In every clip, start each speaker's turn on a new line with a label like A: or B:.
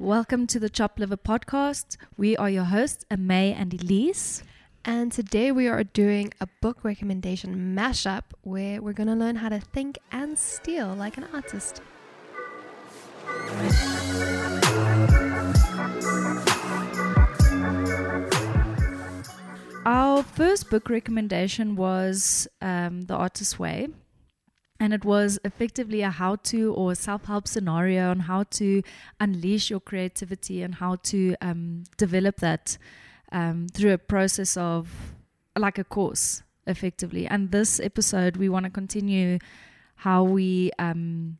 A: Welcome to the Chop Liver podcast. We are your hosts, May and Elise.
B: And today we are doing a book recommendation mashup where we're going to learn how to think and steal like an artist.
A: Our first book recommendation was um, The Artist's Way and it was effectively a how to or self help scenario on how to unleash your creativity and how to um, develop that um, through a process of like a course, effectively. And this episode, we want to continue how we um,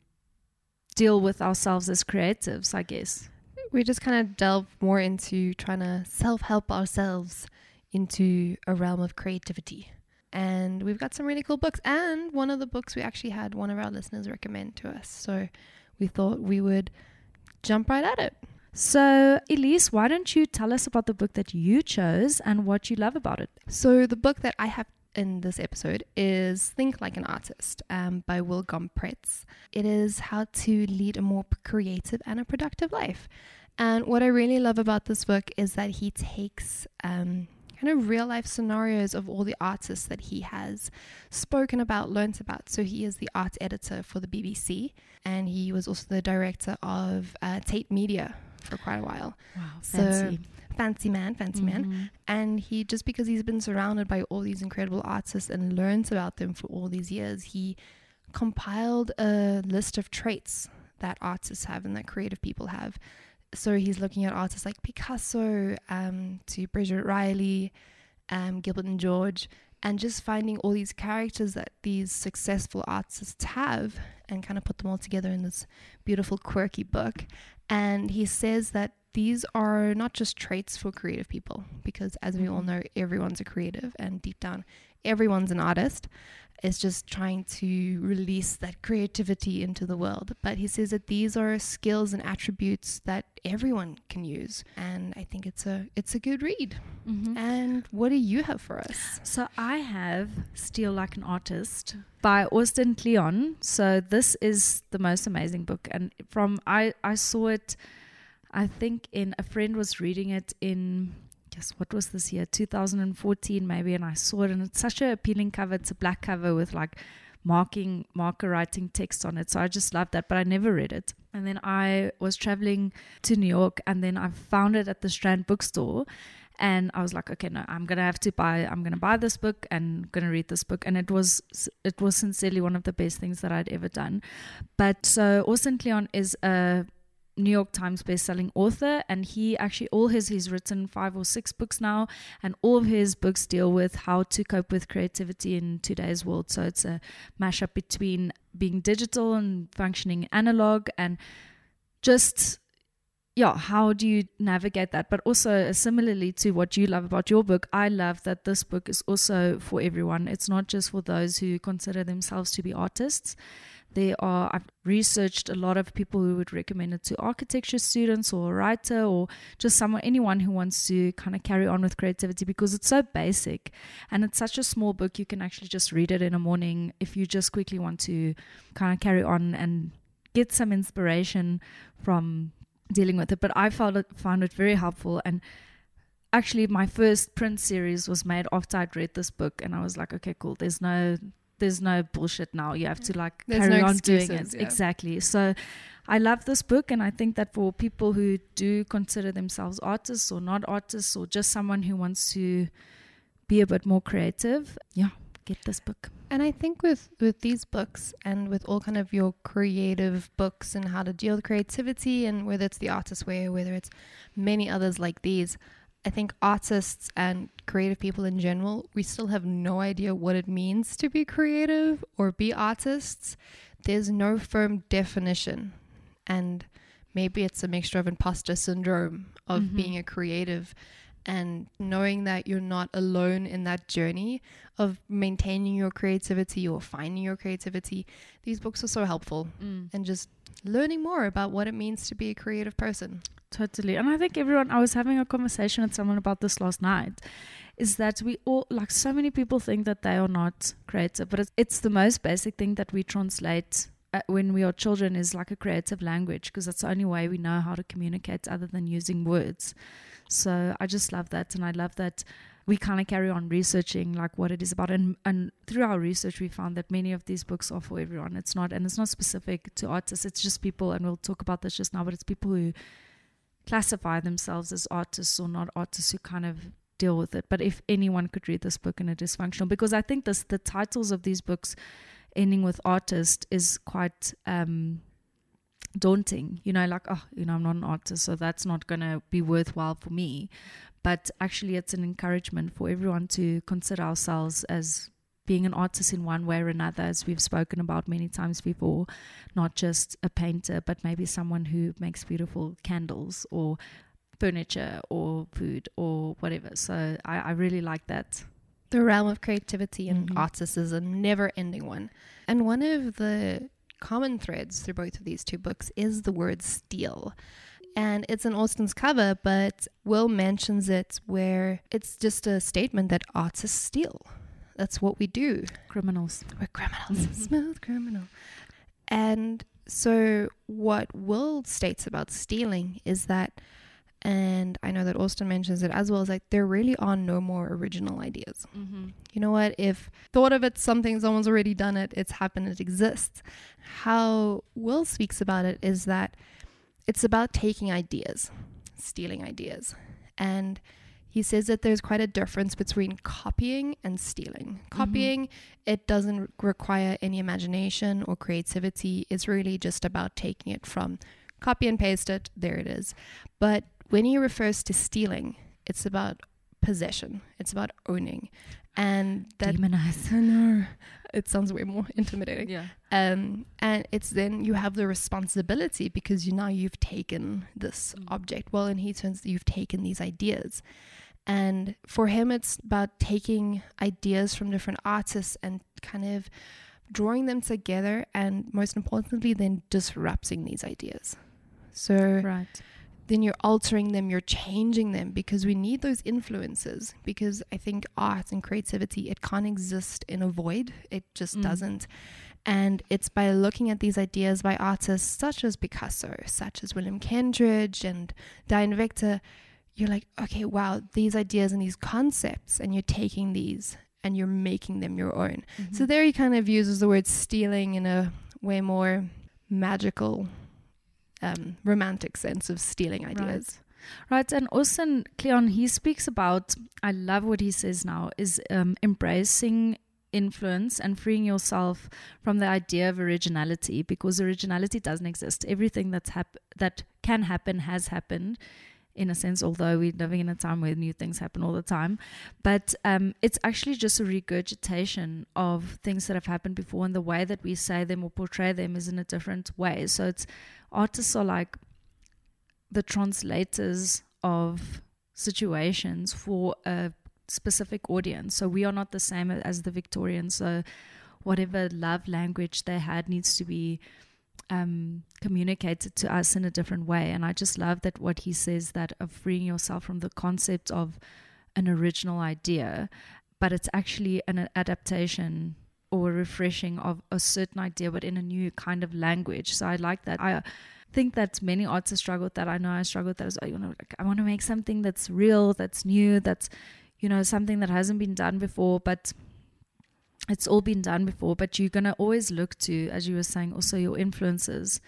A: deal with ourselves as creatives, I guess.
B: We just kind of delve more into trying to self help ourselves into a realm of creativity and we've got some really cool books. And one of the books we actually had one of our listeners recommend to us. So we thought we would jump right at it.
A: So, Elise, why don't you tell us about the book that you chose and what you love about it?
B: So, the book that I have in this episode is Think Like an Artist um, by Will Gompertz. It is how to lead a more creative and a productive life. And what I really love about this book is that he takes um, kind of real life scenarios of all the artists that he has spoken about, learnt about. So he is the art editor for the BBC, and he was also the director of uh, Tate Media for quite a while.
A: Wow,
B: so
A: fancy.
B: fancy man, fancy
A: Mm-hmm.
B: man. And he just because he's been surrounded by all these incredible artists and learned about them for all these years, he compiled a list of traits that artists have and that creative people have so he's looking at artists like Picasso, um, to Bridget Riley, um, Gilbert and George, and just finding all these characters that these successful artists have and kind of put them all together in this beautiful, quirky book. And he says that these are not just traits for creative people, because as we all
A: Mhm.
B: know, everyone's a creative, and deep down, everyone's an artist is just trying to release that creativity into the world. But he says that these are skills and attributes that everyone can use, and I think it's a it's a good read.
A: Mm-hmm.
B: And what do you have for us?
A: So I have Steal Like an Artist by Austin Kleon. So this is the most amazing book. And from I, I saw it I think in a friend was reading it in guess what was this year? 2014 maybe and I saw it and it's such an appealing cover. It's a black cover with like marking marker writing text on it. So I just loved that, but I never read it. And then I was traveling to New York and then I found it at the Strand bookstore and I was like, okay, no, I'm gonna have to buy. I'm gonna buy this book and gonna read this book. And it was it was sincerely one of the best things that I'd ever done. But so Kleon is a New York Times best-selling author, and he actually all his he's written five or six books now, and all of his books deal with how to cope with creativity in today's world. So it's a mashup between being digital and functioning analog, and just yeah, how do you navigate that? But also, uh, similarly to what you love about your book, I love that this book is also for everyone. It's not just for those who consider themselves to be artists. There are, I've researched a lot of people who would recommend it to architecture students or a writer or just someone, anyone who wants to kind of carry on with creativity because it's so basic and it's such a small book. You can actually just read it in a morning if you just quickly want to kind of carry on and get some inspiration from dealing with it. But I found it found it very helpful and actually my first print series was made after I'd read this book and I was like, okay, cool. There's no there's no bullshit now. You have to like
B: There's
A: carry
B: no
A: on doing it.
B: yeah.
A: Exactly. So I love this book and I think that for people who do consider themselves artists or not artists or just someone who wants to be a bit more creative, yeah, get this book.
B: And I think with with these books and with all kind of your creative books and how to deal with creativity and whether it's the artist way or whether it's many others like these, I think artists and creative people in general, we still have no idea what it means to be creative or be artists. There's no firm definition. And maybe it's a mixture of imposter syndrome of
A: Mhm.
B: being a creative and knowing that you're not alone in that journey of maintaining your creativity or finding your creativity. These books are so helpful and just learning more about what it means to be a creative person.
A: Totally. And I think everyone, I was having a conversation with someone about this last night, is that we all, like so many people think that they are not creative, but it's, it's the most basic thing that we translate uh, when we are children is like a creative language because that's the only way we know how to communicate other than using words. So I just love that, and I love that we kind of carry on researching like what it is about. And and through our research we found that many of these books are for everyone. It's not and it's not specific to artists. It's just people and we'll talk about this just now but it's people who classify themselves as artists or not artists who kind of deal with it. But if anyone could read this book and it is functional because i think this the titles of these books ending with artist is quite um daunting. You know like oh you know i'm not an artist so that's not going to be worthwhile for me. But actually it's an encouragement for everyone to consider ourselves as being an artist in one way or another. As we've spoken about many times before not just a painter but maybe someone who makes beautiful candles or furniture or food or whatever. So i, I really like that.
B: The realm of creativity and
A: Mhm.
B: artists is a never ending one. And one of the common threads through both of these two books is the word steal and it's in Austin's cover, but Will mentions it where it's just a statement that artists steal. That's what we do.
A: criminals
B: We're criminals, smooth criminal. And so, what Will states about stealing is that, and I know that Austin mentions it as well, is like there really are no more original ideas.
A: mm-hmm.
B: You know what? If thought of it, something, someone's already done it, it's happened, it exists. How Will speaks about it is that it's about taking ideas, stealing ideas. And he says that there's quite a difference between copying and stealing. Copying, it doesn't require any imagination or creativity. It's really just about taking it from copy and paste it, there it is. But when he refers to stealing, it's about possession, it's about owning. And that
A: demonize
B: I know it sounds way more intimidating.
A: yeah
B: Um, and it's then you have the responsibility because you now you've taken this
A: Mm.
B: object. Well, in he turns, you've taken these ideas, and for him, it's about taking ideas from different artists and kind of drawing them together, and most importantly, then disrupting these ideas. So
A: right
B: then you're altering them, you're changing them because we need those influences. Because I think art and creativity, it can't exist in a void, it just
A: Mm.
B: doesn't. And it's by looking at these ideas by artists such as Picasso, such as William Kentridge and Diane Victor, you're like, okay, wow, these ideas and these concepts, and you're taking these and you're making them your own.
A: Mm-hmm.
B: So there he kind of uses the word stealing in a way more magical, um, romantic sense of stealing ideas.
A: Right, and Austin Kleon, he speaks about, I love what he says now, is um, embracing influence and freeing yourself from the idea of originality because originality doesn't exist. Everything that's hap- that can happen has happened. In a sense, although we're living in a time where new things happen all the time, but um, it's actually just a regurgitation of things that have happened before, and the way that we say them or portray them is in a different way. So it's artists are like the translators of situations for a specific audience. So we are not the same as the Victorians. So whatever love language they had needs to be um, communicated to us in a different way. And I just love that what he says that of freeing yourself from the concept of an original idea, but it's actually an adaptation or refreshing of a certain idea, but in a new kind of language. So I like that. I think that many artists struggle with that. I know I struggle with that as well. You know, like I want to make something that's real, that's new, that's you know something that hasn't been done before, but it's all been done before. But you're gonna always look to, as you were saying, also your influences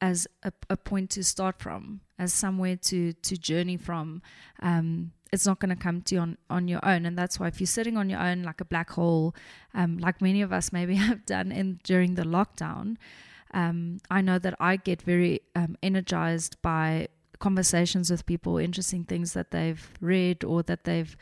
A: as a, a point to start from, as somewhere to to journey from. Um, it's not going to come to you on, on your own, and that's why if you're sitting on your own like a black hole, um, like many of us maybe have done in during the lockdown, um, I know that I get very um, energized by conversations with people, interesting things that they've read or that they've,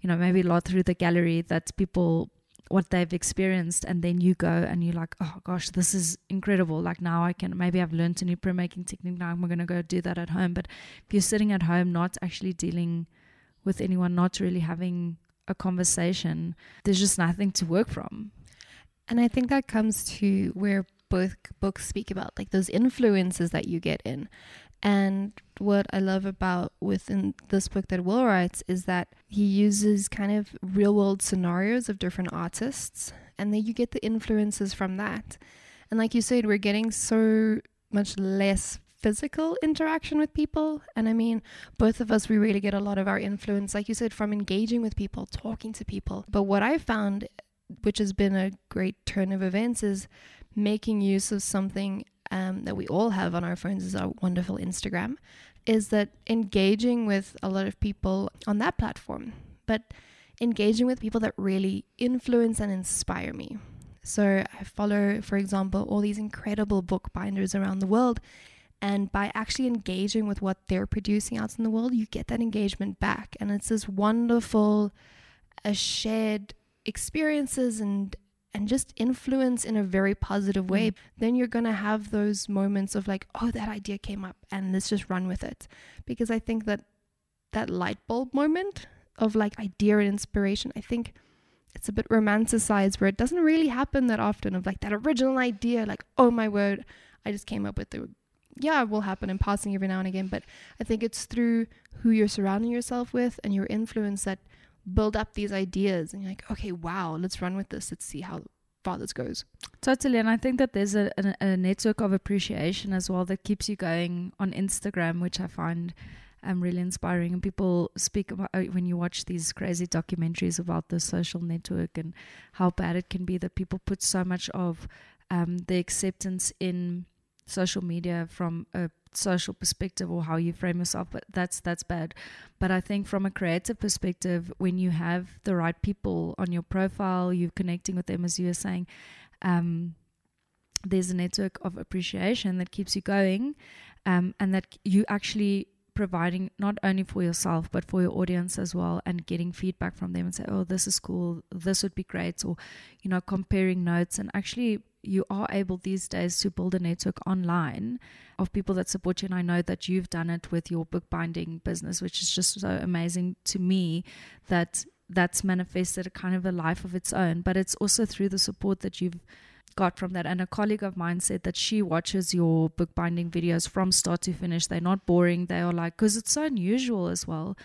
A: you know, maybe lot through the gallery that people what they've experienced and then you go and you're like oh gosh this is incredible. Like now i can maybe i've learned a new printmaking technique now i'm going to go do that at home. But if you're sitting at home not actually dealing with anyone not really having a conversation there's just nothing to work from
B: And I think that comes to where both books speak about like those influences that you get in. And what I love about within this book that Will writes is that he uses kind of real world scenarios of different artists and then you get the influences from that. And like you said, we're getting so much less physical interaction with people. And I mean, both of us, we really get a lot of our influence, like you said, from engaging with people, talking to people. But what I found, which has been a great turn of events, is making use of something um, that we all have on our phones is our wonderful Instagram, is that engaging with a lot of people on that platform, but engaging with people that really influence and inspire me. So I follow, for example, all these incredible bookbinders around the world. And by actually engaging with what they're producing out in the world, you get that engagement back. And it's this wonderful uh, shared experiences and and just influence in a very positive way, mm. then you're going to have those moments of like, oh, that idea came up and let's just run with it. Because I think that that light bulb moment of like idea and inspiration, I think it's a bit romanticized where it doesn't really happen that often of like that original idea, like, oh my word, I just came up with the yeah, it will happen in passing every now and again, but I think it's through who you're surrounding yourself with and your influence that build up these ideas and you're like, okay, wow, let's run with this. Let's see how far this goes.
A: Totally. And I think that there's a, a, a network of appreciation as well that keeps you going on Instagram, which I find um, really inspiring. And people speak about uh, when you watch these crazy documentaries about the social network and how bad it can be that people put so much of um, the acceptance in social media from a social perspective or how you frame yourself but that's that's bad. But i think from a creative perspective when you have the right people on your profile you're connecting with them as you were saying um, there's a network of appreciation that keeps you going um, and that you actually providing not only for yourself but for your audience as well and getting feedback from them and say oh this is cool this would be great or you know comparing notes and actually you are able these days to build a network online of people that support you. And I know that you've done it with your bookbinding business, which is just so amazing to me that that's manifested a kind of a life of its own. But it's also through the support that you've got from that. And a colleague of mine said that she watches your bookbinding videos from start to finish. They're not boring. They are like, because it's so unusual as well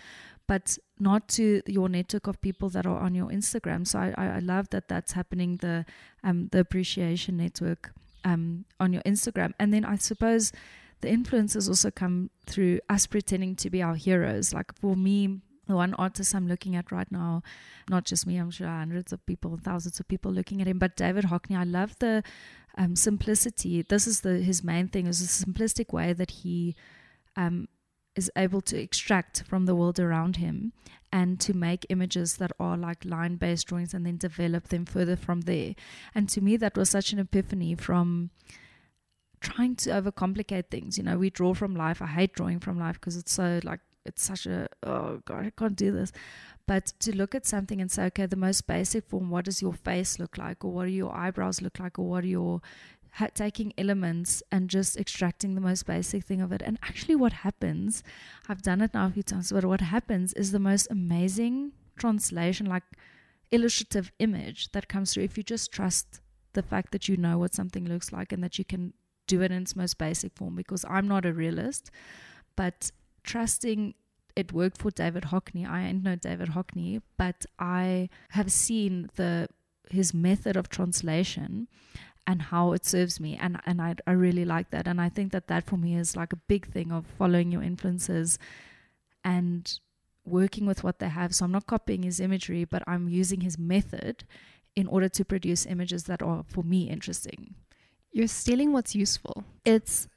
A: but not to your network of people that are on your Instagram. So I, I love that that's happening, the um, the appreciation network um, on your Instagram. And then I suppose the influences also come through us pretending to be our heroes. Like for me, one artist I'm looking at right now, not just me, I'm sure hundreds of people, thousands of people looking at him, but David Hockney, I love the um, simplicity. This is the his main thing is a simplistic way that he um, is able to extract from the world around him and to make images that are like line based drawings and then develop them further from there. And to me, that was such an epiphany from trying to overcomplicate things. You know, we draw from life. I hate drawing from life because it's so like, it's such a, oh God, I can't do this. But to look at something and say, okay, the most basic form, what does your face look like? Or what do your eyebrows look like? Or what are your ha- taking elements and just extracting the most basic thing of it. And actually, what happens, I've done it now a few times, but what happens is the most amazing translation, like illustrative image that comes through if you just trust the fact that you know what something looks like and that you can do it in its most basic form. Because I'm not a realist, but trusting it worked for David Hockney. I ain't no David Hockney, but I have seen the his method of translation and how it serves me and and I, I really like that. And i think that that for me is like a big thing of following your influences and working with what they have. So i'm not copying his imagery but i'm using his method in order to produce images that are for me interesting.
B: You're stealing what's useful. It's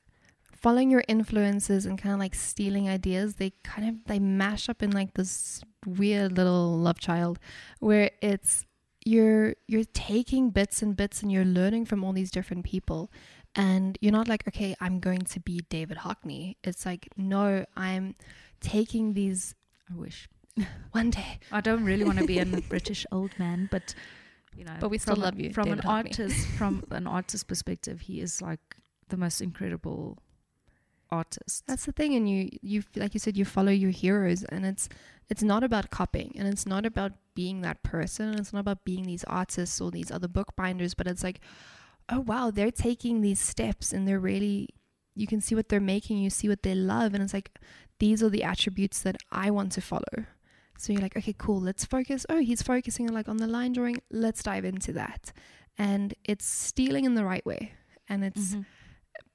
B: following your influences and kind of like stealing ideas they kind of they mash up in like this weird little love child where it's you're you're taking bits and bits and you're learning from all these different people and you're not like okay i'm going to be david hockney it's like no i'm taking these
A: i wish
B: one day
A: i don't really want to be a british old man but you know
B: but we still love you
A: from
B: david
A: an
B: Hockney.
A: artist from an artist perspective he is like the most incredible artist
B: that's the thing and you you like you said you follow your heroes and it's it's not about copying and it's not about being that person. and It's not about being these artists or these other bookbinders, but it's like, oh wow, they're taking these steps and they're really you can see what they're making, you see what they love, and it's like these are the attributes that I want to follow. So you're like, okay, cool, let's focus. Oh, he's focusing like on the line drawing. Let's dive into that. And it's stealing in the right way. and it's
A: Mhm.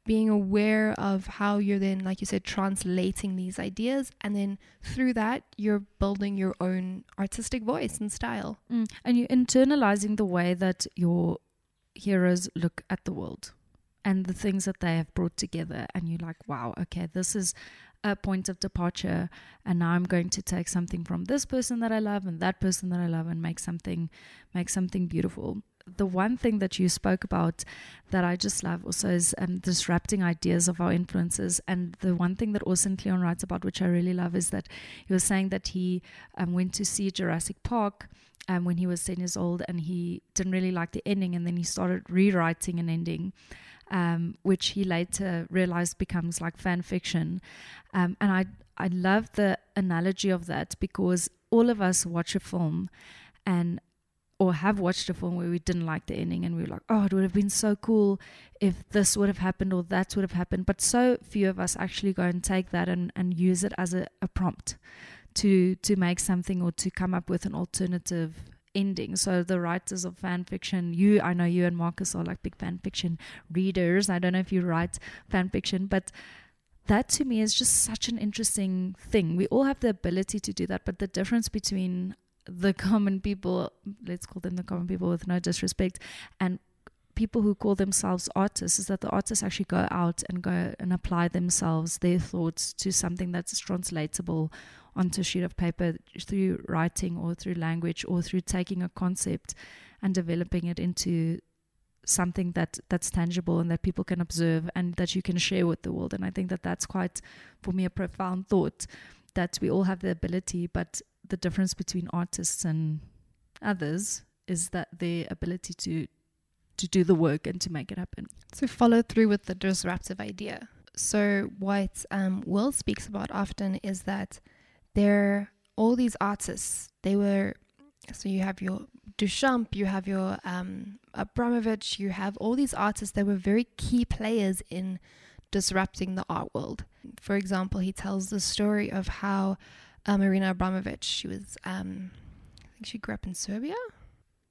B: Being aware of how you're then, like you said, translating these ideas, and then through that, you're building your own artistic voice and style.
A: Mm. And you're internalizing the way that your heroes look at the world and the things that they have brought together. And you're like, wow, okay, this is a point of departure. And now I'm going to take something from this person that I love and that person that I love and make something, make something beautiful. The one thing that you spoke about that I just love also is um, disrupting ideas of our influences. And the one thing that Austin Kleon writes about, which I really love, is that he was saying that he um, went to see Jurassic Park um, when he was 10 years old and he didn't really like the ending and then he started rewriting an ending um, which he later realized becomes like fan fiction um, and I, I love the analogy of that because all of us watch a film and or have watched a film where we didn't like the ending and we were like oh it would have been so cool if this would have happened or that would have happened but so few of us actually go and take that and, and use it as a, a prompt to to make something or to come up with an alternative ending. So the writers of fan fiction, you I know you and Marcus are like big fan fiction readers. I don't know if you write fan fiction, but that to me is just such an interesting thing. We all have the ability to do that, but the difference between the common people, let's call them the common people with no disrespect, and people who call themselves artists is that the artists actually go out and go and apply themselves, their thoughts to something that's translatable onto a sheet of paper through writing or through language or through taking a concept and developing it into something that that's tangible and that people can observe and that you can share with the world. And i think that that's quite for me a profound thought that we all have the ability but the difference between artists and others is that their ability to to do the work and to make it happen
B: So follow through with the disruptive idea. So what um, Will speaks about often is that there all these artists. They were so you have your Duchamp, you have your um, Abramović, you have all these artists that were very key players in disrupting the art world. For example, he tells the story of how uh, Marina Abramović, she was, um, I think she grew up in Serbia.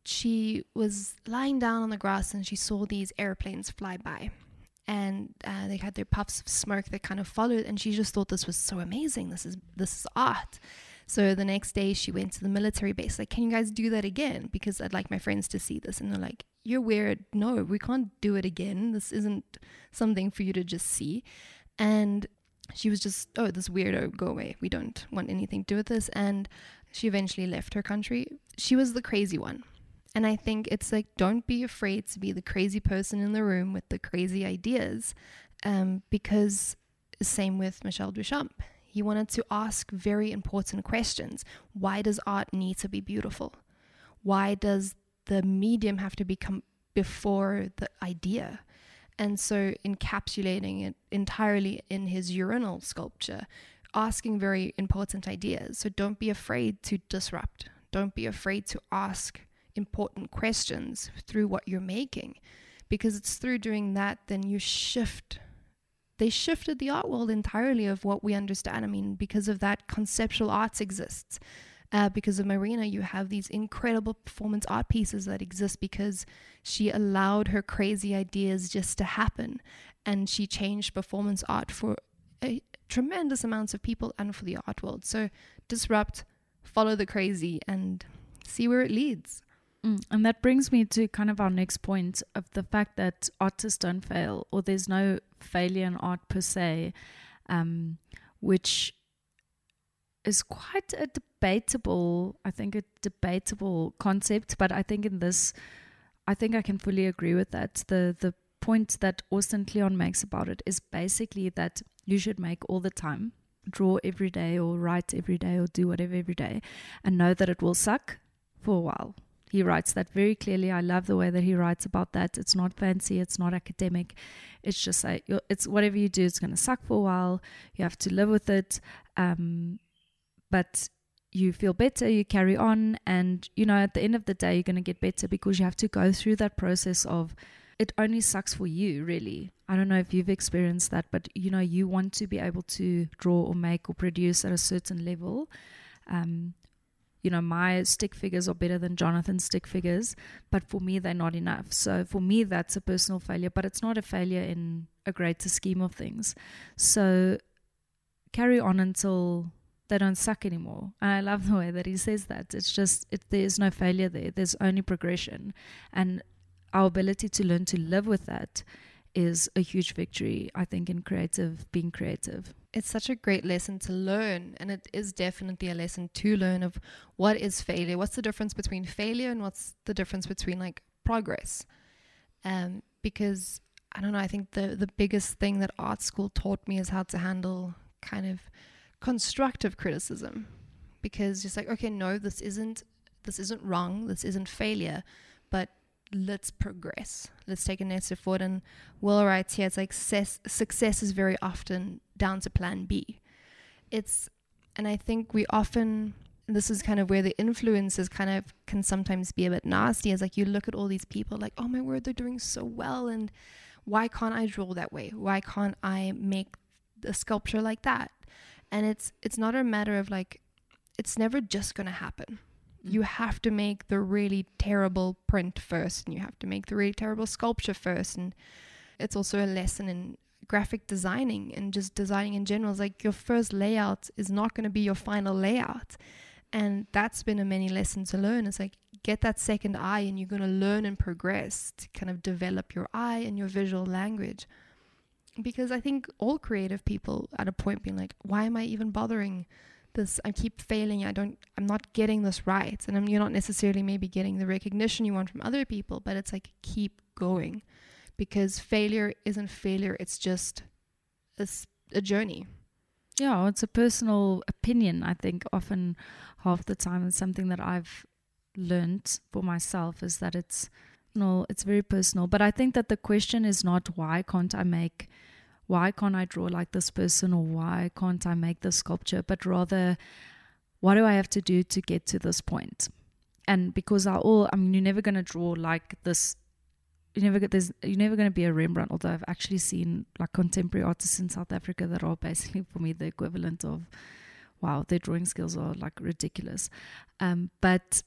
B: She was lying down on the grass and she saw these airplanes fly by. And uh, they had their puffs of smoke that kind of followed, and she just thought this was so amazing. This is this is art. So the next day she went to the military base, like, can you guys do that again? Because I'd like my friends to see this. And they're like, you're weird. No, we can't do it again. This isn't something for you to just see. And she was just, oh, this weirdo, go away. We don't want anything to do with this. And she eventually left her country. She was the crazy one. And I think it's like, don't be afraid to be the crazy person in the room with the crazy ideas. Um, because same with Michel Duchamp. He wanted to ask very important questions. Why does art need to be beautiful? Why does the medium have to become before the idea? And so encapsulating it entirely in his urinal sculpture, asking very important ideas. So don't be afraid to disrupt. Don't be afraid to ask important questions through what you're making. Because it's through doing that, then you shift they shifted the art world entirely of what we understand. I mean, because of that, conceptual arts exists. Uh, because of Marina, you have these incredible performance art pieces that exist because she allowed her crazy ideas just to happen. And she changed performance art for a tremendous amounts of people and for the art world. So disrupt, follow the crazy, and see where it leads.
A: Mm, and that brings me to kind of our next point of the fact that artists don't fail, or there's no failure in art per se, um, which is quite a debatable, I think, a debatable concept. But I think in this, I think I can fully agree with that. The the point that Austin Kleon makes about it is basically that you should make all the time, draw every day, or write every day, or do whatever every day, and know that it will suck for a while he writes that very clearly. I love the way that he writes about that. It's not fancy, it's not academic. It's just like it's whatever you do, it's going to suck for a while. You have to live with it. Um, but you feel better, you carry on, and you know, at the end of the day, you're going to get better because you have to go through that process of it only sucks for you, really. I don't know if you've experienced that, but you know, you want to be able to draw or make or produce at a certain level. Um, you know, my stick figures are better than Jonathan's stick figures, but for me, they're not enough. So for me, that's a personal failure, but it's not a failure in a greater scheme of things. So carry on until they don't suck anymore. And I love the way that he says that. It's just, it, there's no failure there, there's only progression. And our ability to learn to live with that is a huge victory, I think, in creative, being creative.
B: It's such a great lesson to learn, and it is definitely a lesson to learn of what is failure, what's the difference between failure and what's the difference between like progress. Um, because I don't know, I think the the biggest thing that art school taught me is how to handle kind of constructive criticism. Because just like, okay, no, this isn't this isn't wrong, this isn't failure, but let's progress. Let's take a next step forward. And Will writes here, it's like success, success is very often down to plan B. It's, and I think we often, this is kind of where the influences kind of can sometimes be a bit nasty. It's like you look at all these people, like, oh my word, they're doing so well. And why can't I draw that way? Why can't I make a sculpture like that? And it's, it's not a matter of like, it's never just going to happen you mm. have to make the really terrible print first and you have to make the really terrible sculpture first and it's also a lesson in graphic designing and just designing in general. It's like your first layout is not going to be your final layout. And that's been a many lesson to learn. It's like get that second eye and you're going to learn and progress to kind of develop your eye and your visual language because i think all creative people at a point being like why am i even bothering this? I keep failing. I don't I'm not getting this right. And I'm, you're not necessarily maybe getting the recognition you want from other people but it's like keep going because failure isn't failure. It's just a, a journey.
A: Yeah it's a personal opinion I think often half the time. It's something that I've learned for myself is that it's no it's very personal but I think that the question is not why can't I make why can't I draw like this person or why can't I make this sculpture, but rather, what do I have to do to get to this point? And because I all, I mean, you're never going to draw like this. You never get there's you're never going to be a Rembrandt. Although I've actually seen like contemporary artists in South Africa that are basically for me the equivalent of, wow, their drawing skills are like ridiculous. Um, but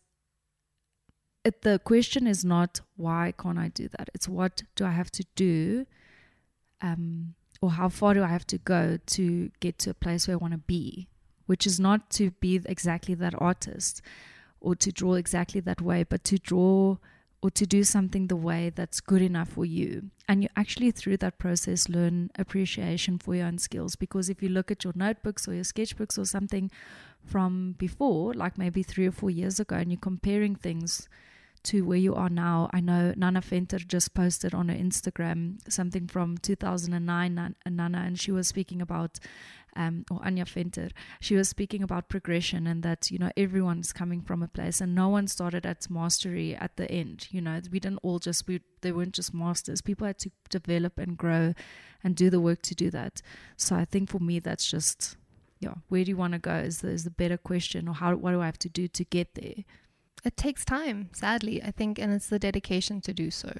A: it, the question is not why can't I do that. It's what do I have to do um, or how far do I have to go to get to a place where I want to be, which is not to be exactly that artist or to draw exactly that way, but to draw or to do something the way that's good enough for you. And you actually, through that process, learn appreciation for your own skills. Because if you look at your notebooks or your sketchbooks or something from before, like maybe three or four years ago, and you're comparing things to where you are now. I know Nana Fenter just posted on her Instagram something from 2009, Nana, and she was speaking about, um, or Anya Fenter, she was speaking about progression and that, you know, everyone's coming from a place and no one started at mastery at the end. You know, we didn't all just, we, they weren't just masters. People had to develop and grow and do the work to do that. So I think for me, that's just, yeah, where do you want to go is the, is the better question or how, what do I have to do to get there?
B: It takes time, sadly, I think, and it's the dedication to do so.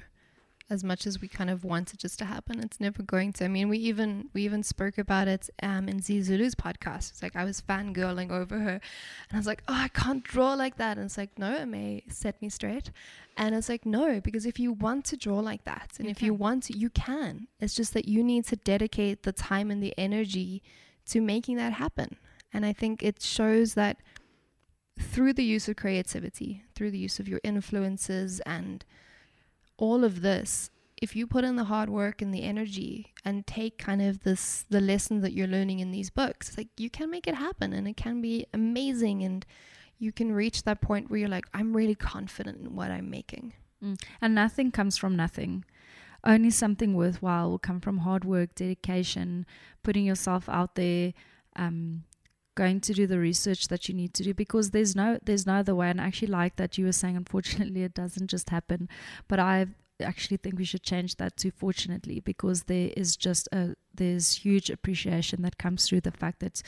B: As much as we kind of want it just to happen, it's never going to. I mean, we even we even spoke about it um, in Zulu's podcast. It's like I was fangirling over her, and I was like, "Oh, I can't draw like that." And it's like, "No, it may set me straight." And it's like, "No, because if you want to draw like that, and you if can. you want to, you can. It's just that you need to dedicate the time and the energy to making that happen." And I think it shows that through the use of creativity, through the use of your influences and all of this, if you put in the hard work and the energy and take kind of this the lesson that you're learning in these books, like you can make it happen and it can be amazing and you can reach that point where you're like, I'm really confident in what I'm making.
A: Mm. And nothing comes from nothing. Only something worthwhile will come from hard work, dedication, putting yourself out there, um, going to do the research that you need to do because there's no there's no other way. And I actually like that you were saying unfortunately it doesn't just happen. But I actually think we should change that to fortunately because there is just a there's huge appreciation that comes through the fact that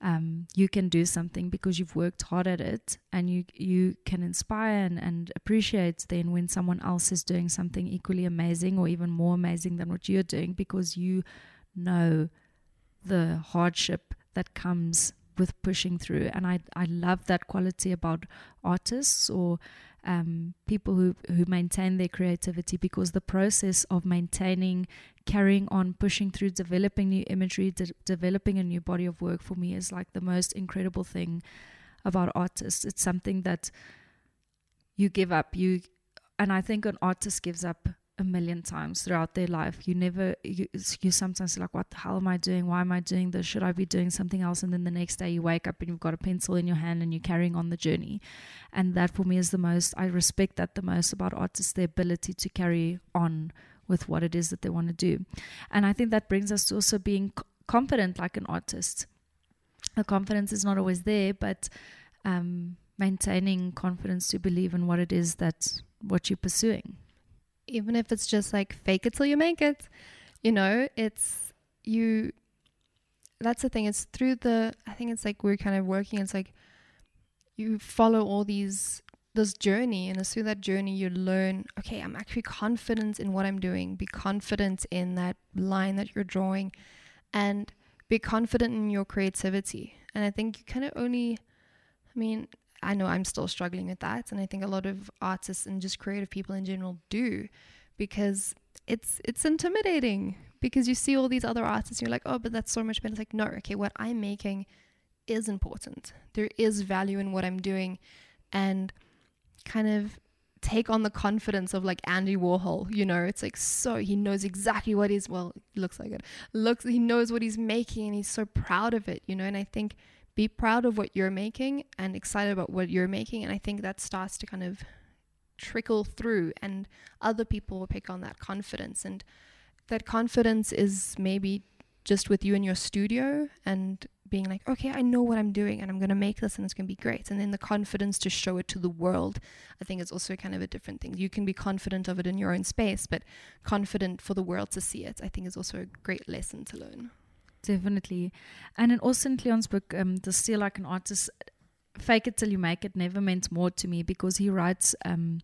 A: um, you can do something because you've worked hard at it and you you can inspire and, and appreciate then when someone else is doing something equally amazing or even more amazing than what you're doing because you know the hardship that comes with pushing through. And I I love that quality about artists or um, people who who maintain their creativity because the process of maintaining, carrying on, pushing through, developing new imagery, de- developing a new body of work for me is like the most incredible thing about artists. It's something that you give up. You and I think an artist gives up a million times throughout their life. You never, you, you sometimes like, what the hell am I doing? Why am I doing this? Should I be doing something else? And then the next day you wake up and you've got a pencil in your hand and you're carrying on the journey. And that for me is the most, I respect that the most about artists, their ability to carry on with what it is that they want to do. And I think that brings us to also being confident like an artist. The confidence is not always there, but um, maintaining confidence to believe in what it is that what you're pursuing
B: even if it's just like fake it till you make it, you know, it's you. That's the thing. It's through the. I think it's like we're kind of working. It's like you follow all these this journey and it's through that journey you learn okay i'm actually confident in what i'm doing be confident in that line that you're drawing and be confident in your creativity and i think you kind of only i mean I know I'm still struggling with that, and I think a lot of artists and just creative people in general do, because it's it's intimidating because you see all these other artists, you're like, oh, but that's so much better. It's like, no, okay, what I'm making is important. There is value in what I'm doing, and kind of take on the confidence of like Andy Warhol. You know, it's like so he knows exactly what he's well, looks like it. Looks he knows what he's making and he's so proud of it, you know, and I think be proud of what you're making and excited about what you're making. And I think that starts to kind of trickle through, and other people will pick on that confidence. And that confidence is maybe just with you in your studio and being like, okay, I know what I'm doing and I'm going to make this and it's going to be great. And then the confidence to show it to the world, I think is also kind of a different thing. You can be confident of it in your own space, but confident for the world to see it, I think is also a great lesson to learn.
A: Definitely. And in Austin Kleon's book, um, The Steal Like an Artist, Fake It Till You Make It never meant more to me because he writes um,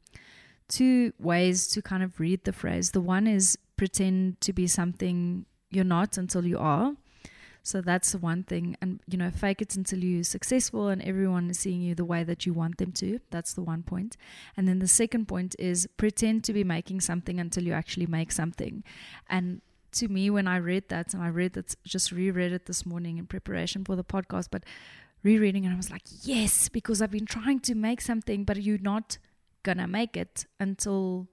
A: two ways to kind of read the phrase. The one is pretend to be something you're not until you are. So that's the one thing. And, you know, fake it until you're successful and everyone is seeing you the way that you want them to. That's the one point. And then the second point is pretend to be making something until you actually make something. And to me when I read that, and I read it, just reread it this morning in preparation for the podcast, but rereading and I was like, yes, because I've been trying to make something, but you're not gonna make it until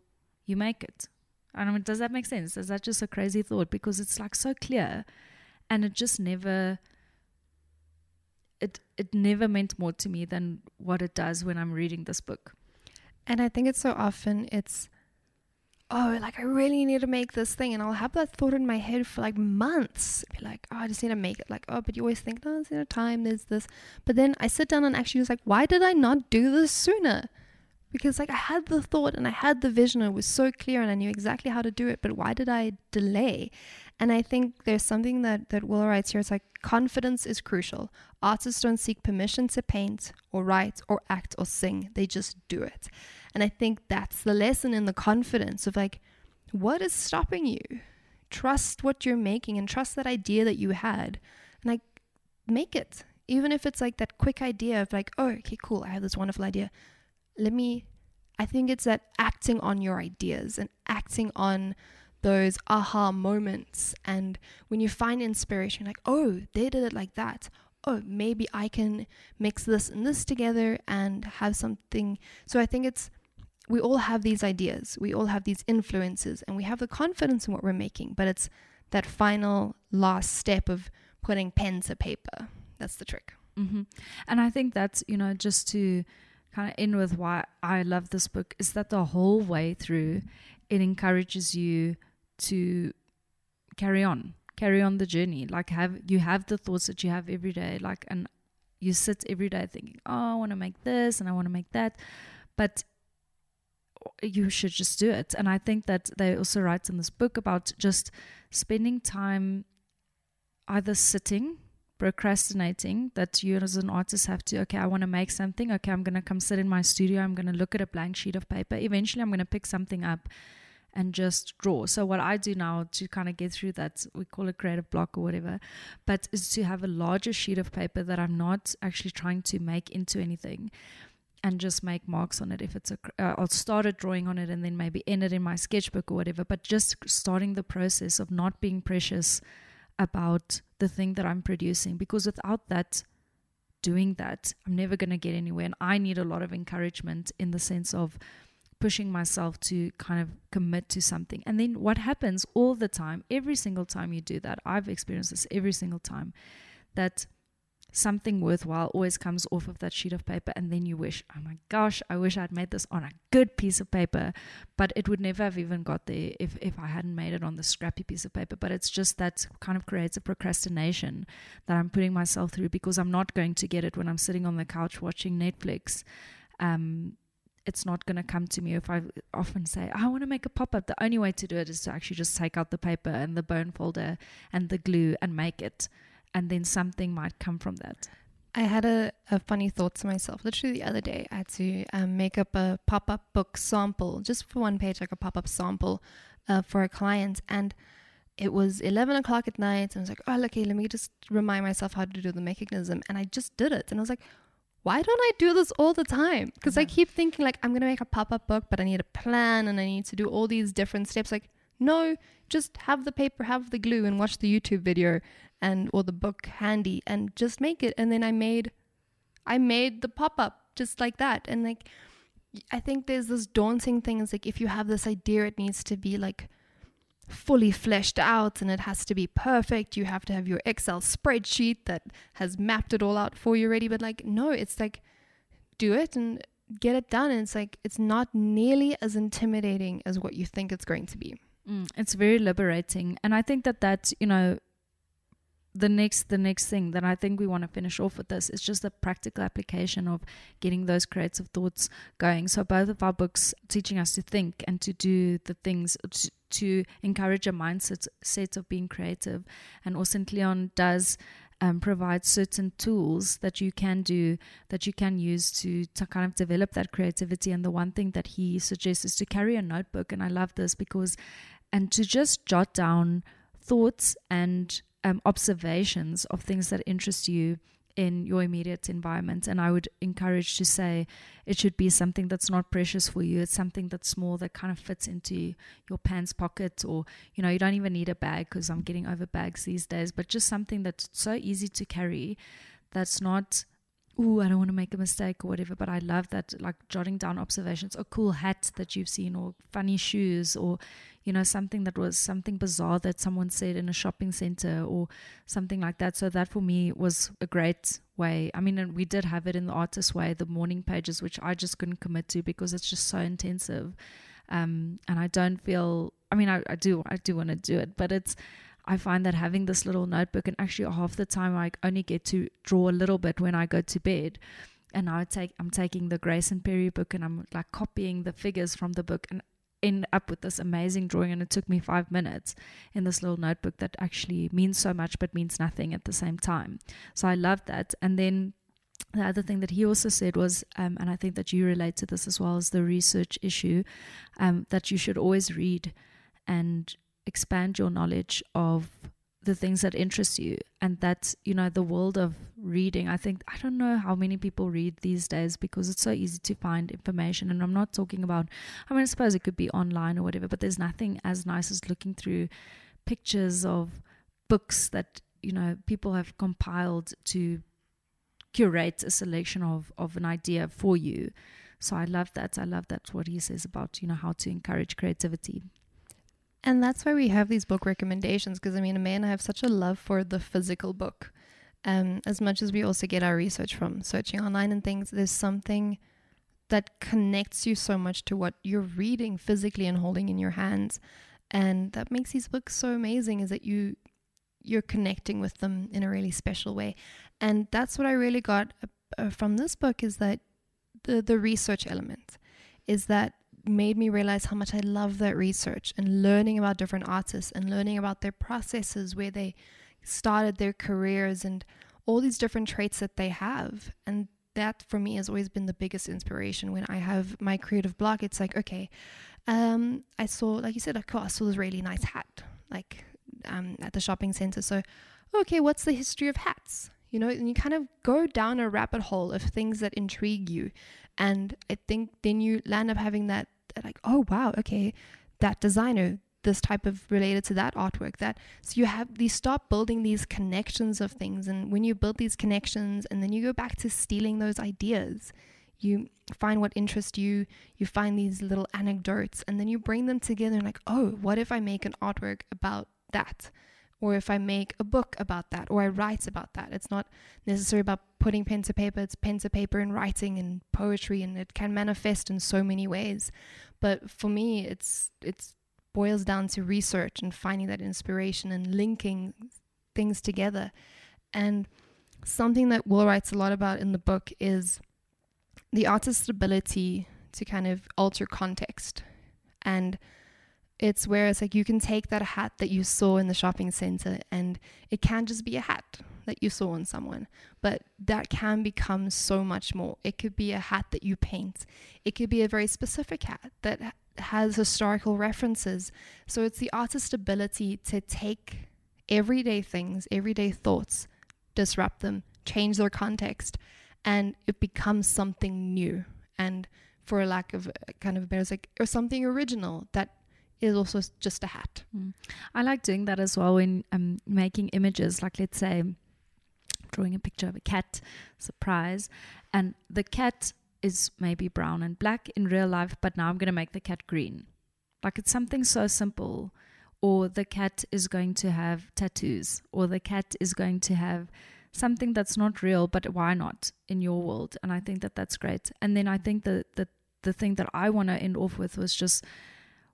A: you make it. And I mean, does that make sense? Is that just a crazy thought? Because it's like so clear, and it just never. It it never meant more to me than what it does when I'm reading this book.
B: And I think it's so often it's oh, like I really need to make this thing. And I'll have that thought in my head for like months. Be like, oh, I just need to make it. Like, oh, but you always think, no, there's no time, there's this. But then I sit down and actually was like, why did I not do this sooner? Because like I had the thought and I had the vision. It was so clear and I knew exactly how to do it. But why did I delay? And I think there's something that, that Will writes here. It's like confidence is crucial. Artists don't seek permission to paint or write or act or sing. They just do it. And I think that's the lesson in the confidence of like, what is stopping you? Trust what you're making and trust that idea that you had and like make it. Even if it's like that quick idea of like, oh, okay, cool, I have this wonderful idea. Let me, I think it's that acting on your ideas and acting on those aha moments. And when you find inspiration, like, oh, they did it like that oh, maybe I can mix this and this together and have something. So I think it's we all have these ideas, we all have these influences, and we have the confidence in what we're making, but it's that final last step of putting pen to paper. That's the trick.
A: Mm-hmm. And I think that's, you know, just to kind of end with why I love this book is that the whole way through it encourages you to carry on, carry on the journey. Like have you have the thoughts that you have every day, like and you sit every day thinking, Oh, I want to make this and I want to make that. But you should just do it. And I think that they also write in this book about just spending time either sitting, procrastinating, that you as an artist have to, okay, I want to make something. Okay, I'm going to come sit in my studio. I'm going to look at a blank sheet of paper. Eventually, I'm going to pick something up and just draw. So what I do now to kind of get through that, we call it creative block or whatever, but is to have a larger sheet of paper that I'm not actually trying to make into anything and just make marks on it if it's a uh, I'll start a drawing on it and then maybe end it in my sketchbook or whatever but just starting the process of not being precious about the thing that I'm producing because without that doing that I'm never going to get anywhere and I need a lot of encouragement in the sense of pushing myself to kind of commit to something. And then what happens all the time, every single time you do that, I've experienced this every single time, that something worthwhile always comes off of that sheet of paper. And then you wish, oh my gosh, I wish I'd made this on a good piece of paper. But it would never have even got there if, if I hadn't made it on the scrappy piece of paper. But it's just that kind of creates a procrastination that I'm putting myself through because I'm not going to get it when I'm sitting on the couch watching Netflix. Um, it's not going to come to me if I often say, I want to make a pop up. The only way to do it is to actually just take out the paper and the bone folder and the glue and make it. And then something might come from that.
B: I had a, a funny thought to myself. Literally the other day, I had to um, make up a pop up book sample, just for one page, like a pop up sample uh, for a client. And it was 11 o'clock at night. And I was like, oh, okay, let me just remind myself how to do the mechanism. And I just did it. And I was like, why don't I do this all the time? Because I keep thinking like I'm gonna make a pop-up book, but I need a plan and I need to do all these different steps. Like, no, just have the paper, have the glue, and watch the YouTube video and or the book handy and just make it. And then I made I made the pop-up just like that. And like I think there's this daunting thing. It's like if you have this idea, it needs to be like fully fleshed out and it has to be perfect. You have to have your Excel spreadsheet that has mapped it all out for you already. But like, no, it's like do it and get it done. And it's like, it's not nearly as intimidating as what you think it's going to be.
A: Mm, it's very liberating. And I think that that's, you know, the next the next thing that I think we want to finish off with this is just the practical application of getting those creative thoughts going. So both of our books teaching us to think and to do the things to, to encourage a mindset set of being creative. And Austin Kleon does um, provide certain tools that you can do that you can use to to kind of develop that creativity. And the one thing that he suggests is to carry a notebook. And I love this because and to just jot down thoughts and um, observations of things that interest you in your immediate environment. And I would encourage to say it should be something that's not precious for you. It's something that's small that kind of fits into your pants pocket, or you know, you don't even need a bag because I'm getting over bags these days, but just something that's so easy to carry that's not oh, I don't want to make a mistake or whatever. But I love that, like jotting down observations, a cool hat that you've seen, or funny shoes, or you know, something that was something bizarre that someone said in a shopping center, or something like that. So that for me was a great way. I mean, and we did have it in the artist way, the morning pages, which I just couldn't commit to because it's just so intensive. Um, and I don't feel. I mean, I, I do, I do want to do it, but it's I find that having this little notebook, and actually half the time I only get to draw a little bit when I go to bed. And I take I'm taking the Grayson Perry book and I'm like copying the figures from the book and end up with this amazing drawing and it took me five minutes in this little notebook that actually means so much but means nothing at the same time. So i love that. And then the other thing that he also said was, um, and I think that you relate to this as well, is the research issue um, that you should always read and expand your knowledge of the things that interest you and that's you know the world of reading. I think i don't know how many people read these days because it's so easy to find information and i'm not talking about i mean i suppose it could be online or whatever but there's nothing as nice as looking through pictures of books that you know people have compiled to curate a selection of of an idea for you. So i love that. I love that what he says about you know how to encourage creativity
B: and that's why we have these book recommendations because I mean, May and I have such a love for the physical book. Um, as much as we also get our research from searching online and things, there's something that connects you so much to what you're reading physically and holding in your hands. And that makes these books so amazing is that you you're connecting with them in a really special way. And that's what I really got uh, from this book is that the the research element is that made me realize how much I love that research and learning about different artists and learning about their processes, where they started their careers and all these different traits that they have. And that for me has always been the biggest inspiration when I have my creative block. It's like, okay, um, I saw, like you said, oh, I saw this really nice hat, like um, at the shopping center. So, okay, what's the history of hats? You know, and you kind of go down a rabbit hole of things that intrigue you. And I think then you land up having that like, oh, wow, okay, that designer, this type of related to that artwork that so you have you start building these connections of things and when you build these connections and then you go back to stealing those ideas you find what interests you you find these little anecdotes and then you bring them together and like oh what if i make an artwork about that or if i make a book about that or i write about that it's not necessarily about putting pen to paper it's pen to paper and writing and poetry and it can manifest in so many ways but for me it's it's boils down to research and finding that inspiration and linking things together. And something that Will writes a lot about in the book is the artist's ability to kind of alter context. And it's where it's like you can take that hat that you saw in the shopping center and it can just be a hat that you saw on someone, but that can become so much more. It could be a hat that you paint, it could be a very specific hat that has historical references. So it's the artist's ability to take everyday things, everyday thoughts, disrupt them, change their context, and it becomes something new. And for a lack of kind of better, like, or something original that is also just a hat.
A: Mm. I like doing that as well when I'm making images. Like, let's say, drawing a picture of a cat, surprise, and the cat is maybe brown and black in real life, but now I'm going to make the cat green. Like it's something so simple. Or the cat is going to have tattoos, or the cat is going to have something that's not real, but why not in your world? And I think that that's great. And then I think that the, the thing that I want to end off with was just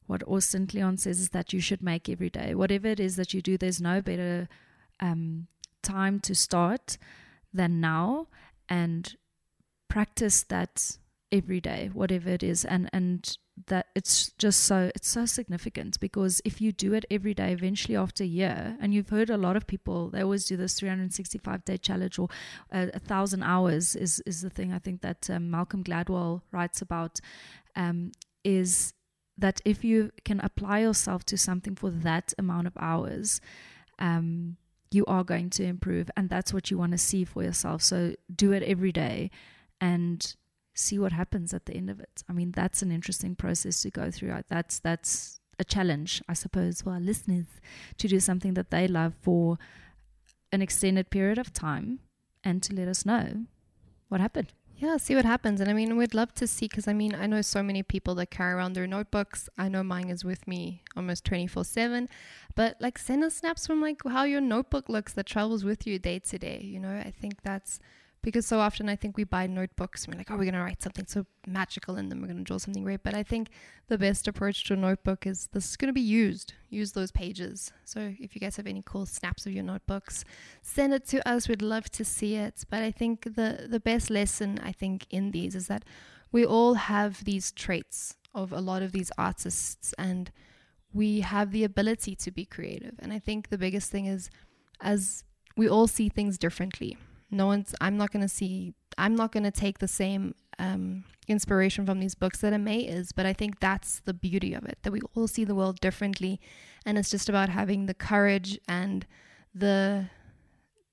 A: what Austin Kleon says is that you should make every day. Whatever it is that you do, there's no better um, time to start than now. And practice that every day, whatever it is, and and that it's just so it's so significant because if you do it every day, eventually after a year, and you've heard a lot of people they always do this 365 day challenge or a, a thousand hours is is the thing I think that um, Malcolm Gladwell writes about um, is that if you can apply yourself to something for that amount of hours. Um, you are going to improve, and that's what you want to see for yourself. So do it every day and see what happens at the end of it. I mean, that's an interesting process to go through. That's that's a challenge, I suppose, for our listeners to do something that they love for an extended period of time and to let us know what happened.
B: Yeah, see what happens. And I mean, we'd love to see because I mean, I know so many people that carry around their notebooks. I know mine is with me almost 24 7. But like, send us snaps from like how your notebook looks that travels with you day to day. You know, I think that's because so often I think we buy notebooks and we're like, oh, we're going to write something so magical in them. We're going to draw something great. But I think the best approach to a notebook is this is going to be used. Use those pages. So if you guys have any cool snaps of your notebooks, send it to us. We'd love to see it. But I think the, the best lesson, I think, in these is that we all have these traits of a lot of these artists and we have the ability to be creative. And I think the biggest thing is as we all see things differently no one's i'm not going to see i'm not going to take the same um, inspiration from these books that a May is, but I think that's the beauty of it that we all see the world differently, and it's just about having the courage and the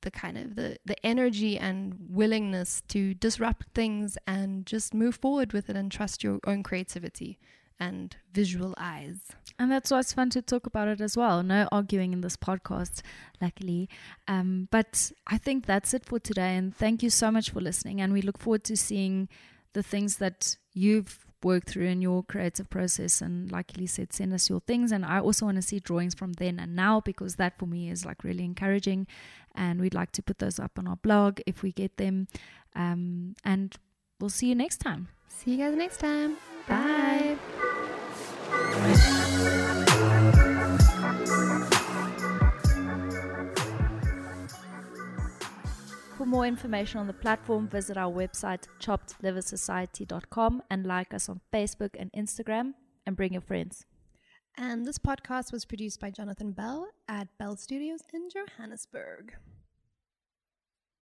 B: the kind of the the energy and willingness to disrupt things and just move forward with it and trust your own creativity and visual eyes.
A: And that's why it's fun to talk about it as well. No arguing in this podcast, luckily. Um, but I think that's it for today. And thank you so much for listening. And we look forward to seeing the things that you've worked through in your creative process. And like Lee said, send us your things. And I also want to see drawings from then and now because that for me is like really encouraging. And we'd like to put those up on our blog if we get them. Um, and we'll see you next time.
B: See you guys next time. Bye.
A: For more information on the platform, visit our website choppedliversociety.com and like us on Facebook and Instagram and bring your friends.
B: And this podcast was produced by Jonathan Bell at Bell Studios in Johannesburg.